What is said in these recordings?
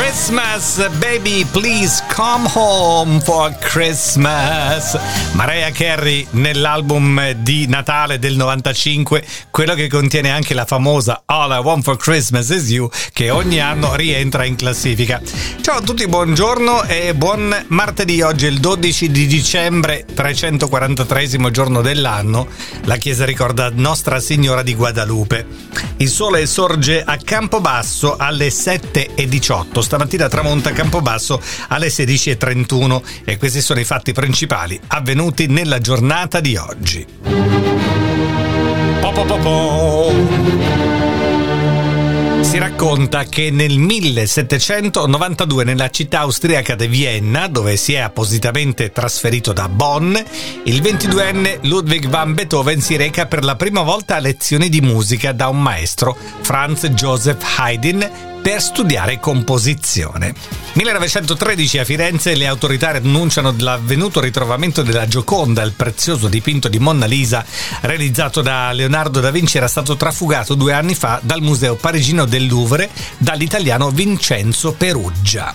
Christmas, baby, please come home for Christmas. Mariah Carey nell'album di Natale del 95, quello che contiene anche la famosa All I Want for Christmas is You, che ogni anno rientra in classifica. Ciao a tutti, buongiorno e buon martedì. Oggi è il 12 di dicembre, 343 giorno dell'anno. La chiesa ricorda Nostra Signora di Guadalupe. Il sole sorge a Campobasso alle 7.18. Stamattina tramonta a Campobasso alle 16.31 e questi sono i fatti principali avvenuti nella giornata di oggi. Po, po, po, si racconta che nel 1792 nella città austriaca di Vienna, dove si è appositamente trasferito da Bonn, il 22enne Ludwig van Beethoven si reca per la prima volta a lezioni di musica da un maestro, Franz Joseph Haydn, per studiare composizione. 1913 a Firenze le autorità annunciano l'avvenuto ritrovamento della Gioconda, il prezioso dipinto di Monna Lisa realizzato da Leonardo da Vinci era stato trafugato due anni fa dal Museo Parigino del Louvre dall'italiano Vincenzo Peruggia.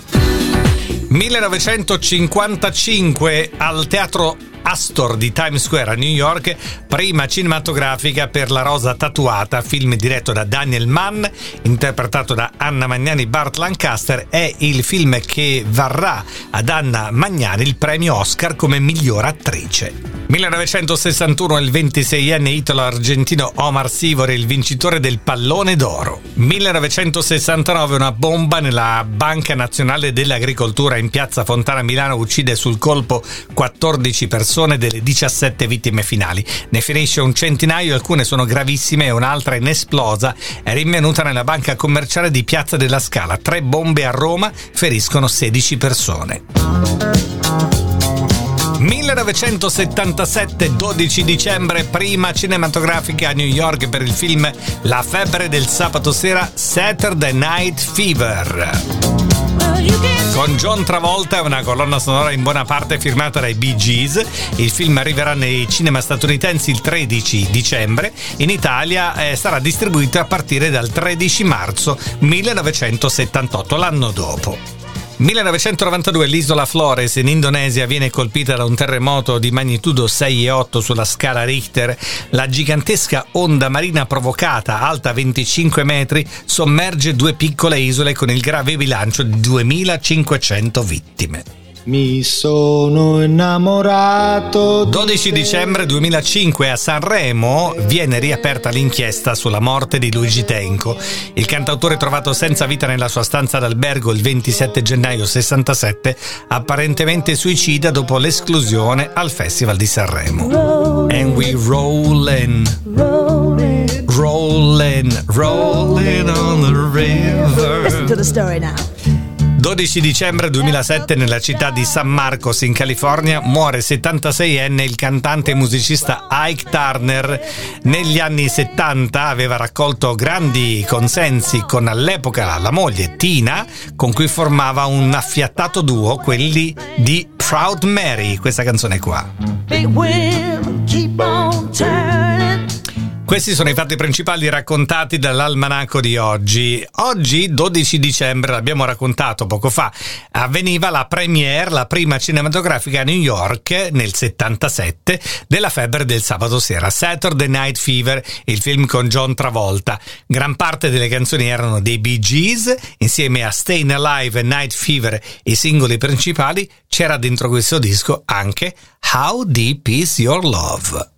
1955 al Teatro Astor di Times Square a New York, prima cinematografica per La Rosa Tatuata, film diretto da Daniel Mann, interpretato da Anna Magnani Bart Lancaster, è il film che varrà ad Anna Magnani il premio Oscar come miglior attrice. 1961 il 26enne italo argentino Omar Sivori, il vincitore del pallone d'oro. 1969 una bomba nella Banca Nazionale dell'Agricoltura in piazza Fontana Milano uccide sul colpo 14 persone delle 17 vittime finali. Ne finisce un centinaio, alcune sono gravissime e un'altra inesplosa è rinvenuta nella banca commerciale di Piazza della Scala. Tre bombe a Roma feriscono 16 persone. 1977, 12 dicembre, prima cinematografica a New York per il film La febbre del sabato sera Saturday Night Fever. Con John Travolta, una colonna sonora in buona parte firmata dai Bee Gees. Il film arriverà nei cinema statunitensi il 13 dicembre. In Italia eh, sarà distribuito a partire dal 13 marzo 1978, l'anno dopo. 1992 l'isola Flores in Indonesia viene colpita da un terremoto di magnitudo 6,8 sulla scala Richter. La gigantesca onda marina provocata, alta 25 metri, sommerge due piccole isole con il grave bilancio di 2500 vittime. Mi sono innamorato. 12 dicembre 2005 a Sanremo viene riaperta l'inchiesta sulla morte di Luigi Tenco. Il cantautore trovato senza vita nella sua stanza d'albergo il 27 gennaio 67, apparentemente suicida dopo l'esclusione al Festival di Sanremo. And we rollin', rollin', rollin', rollin' on the river. Listen to the story now. 12 dicembre 2007 nella città di San Marcos in California muore 76enne il cantante e musicista Ike Turner. Negli anni 70 aveva raccolto grandi consensi con all'epoca la moglie Tina con cui formava un affiattato duo, quelli di Proud Mary, questa canzone qua. Big wheel, keep. Questi sono i fatti principali raccontati dall'almanacco di oggi. Oggi, 12 dicembre, l'abbiamo raccontato poco fa, avveniva la premiere, la prima cinematografica a New York nel 77 della febbre del sabato sera, Saturday Night Fever, il film con John Travolta. Gran parte delle canzoni erano dei Bee Gees, insieme a Stayin' Alive e Night Fever, i singoli principali, c'era dentro questo disco anche How Deep Is Your Love.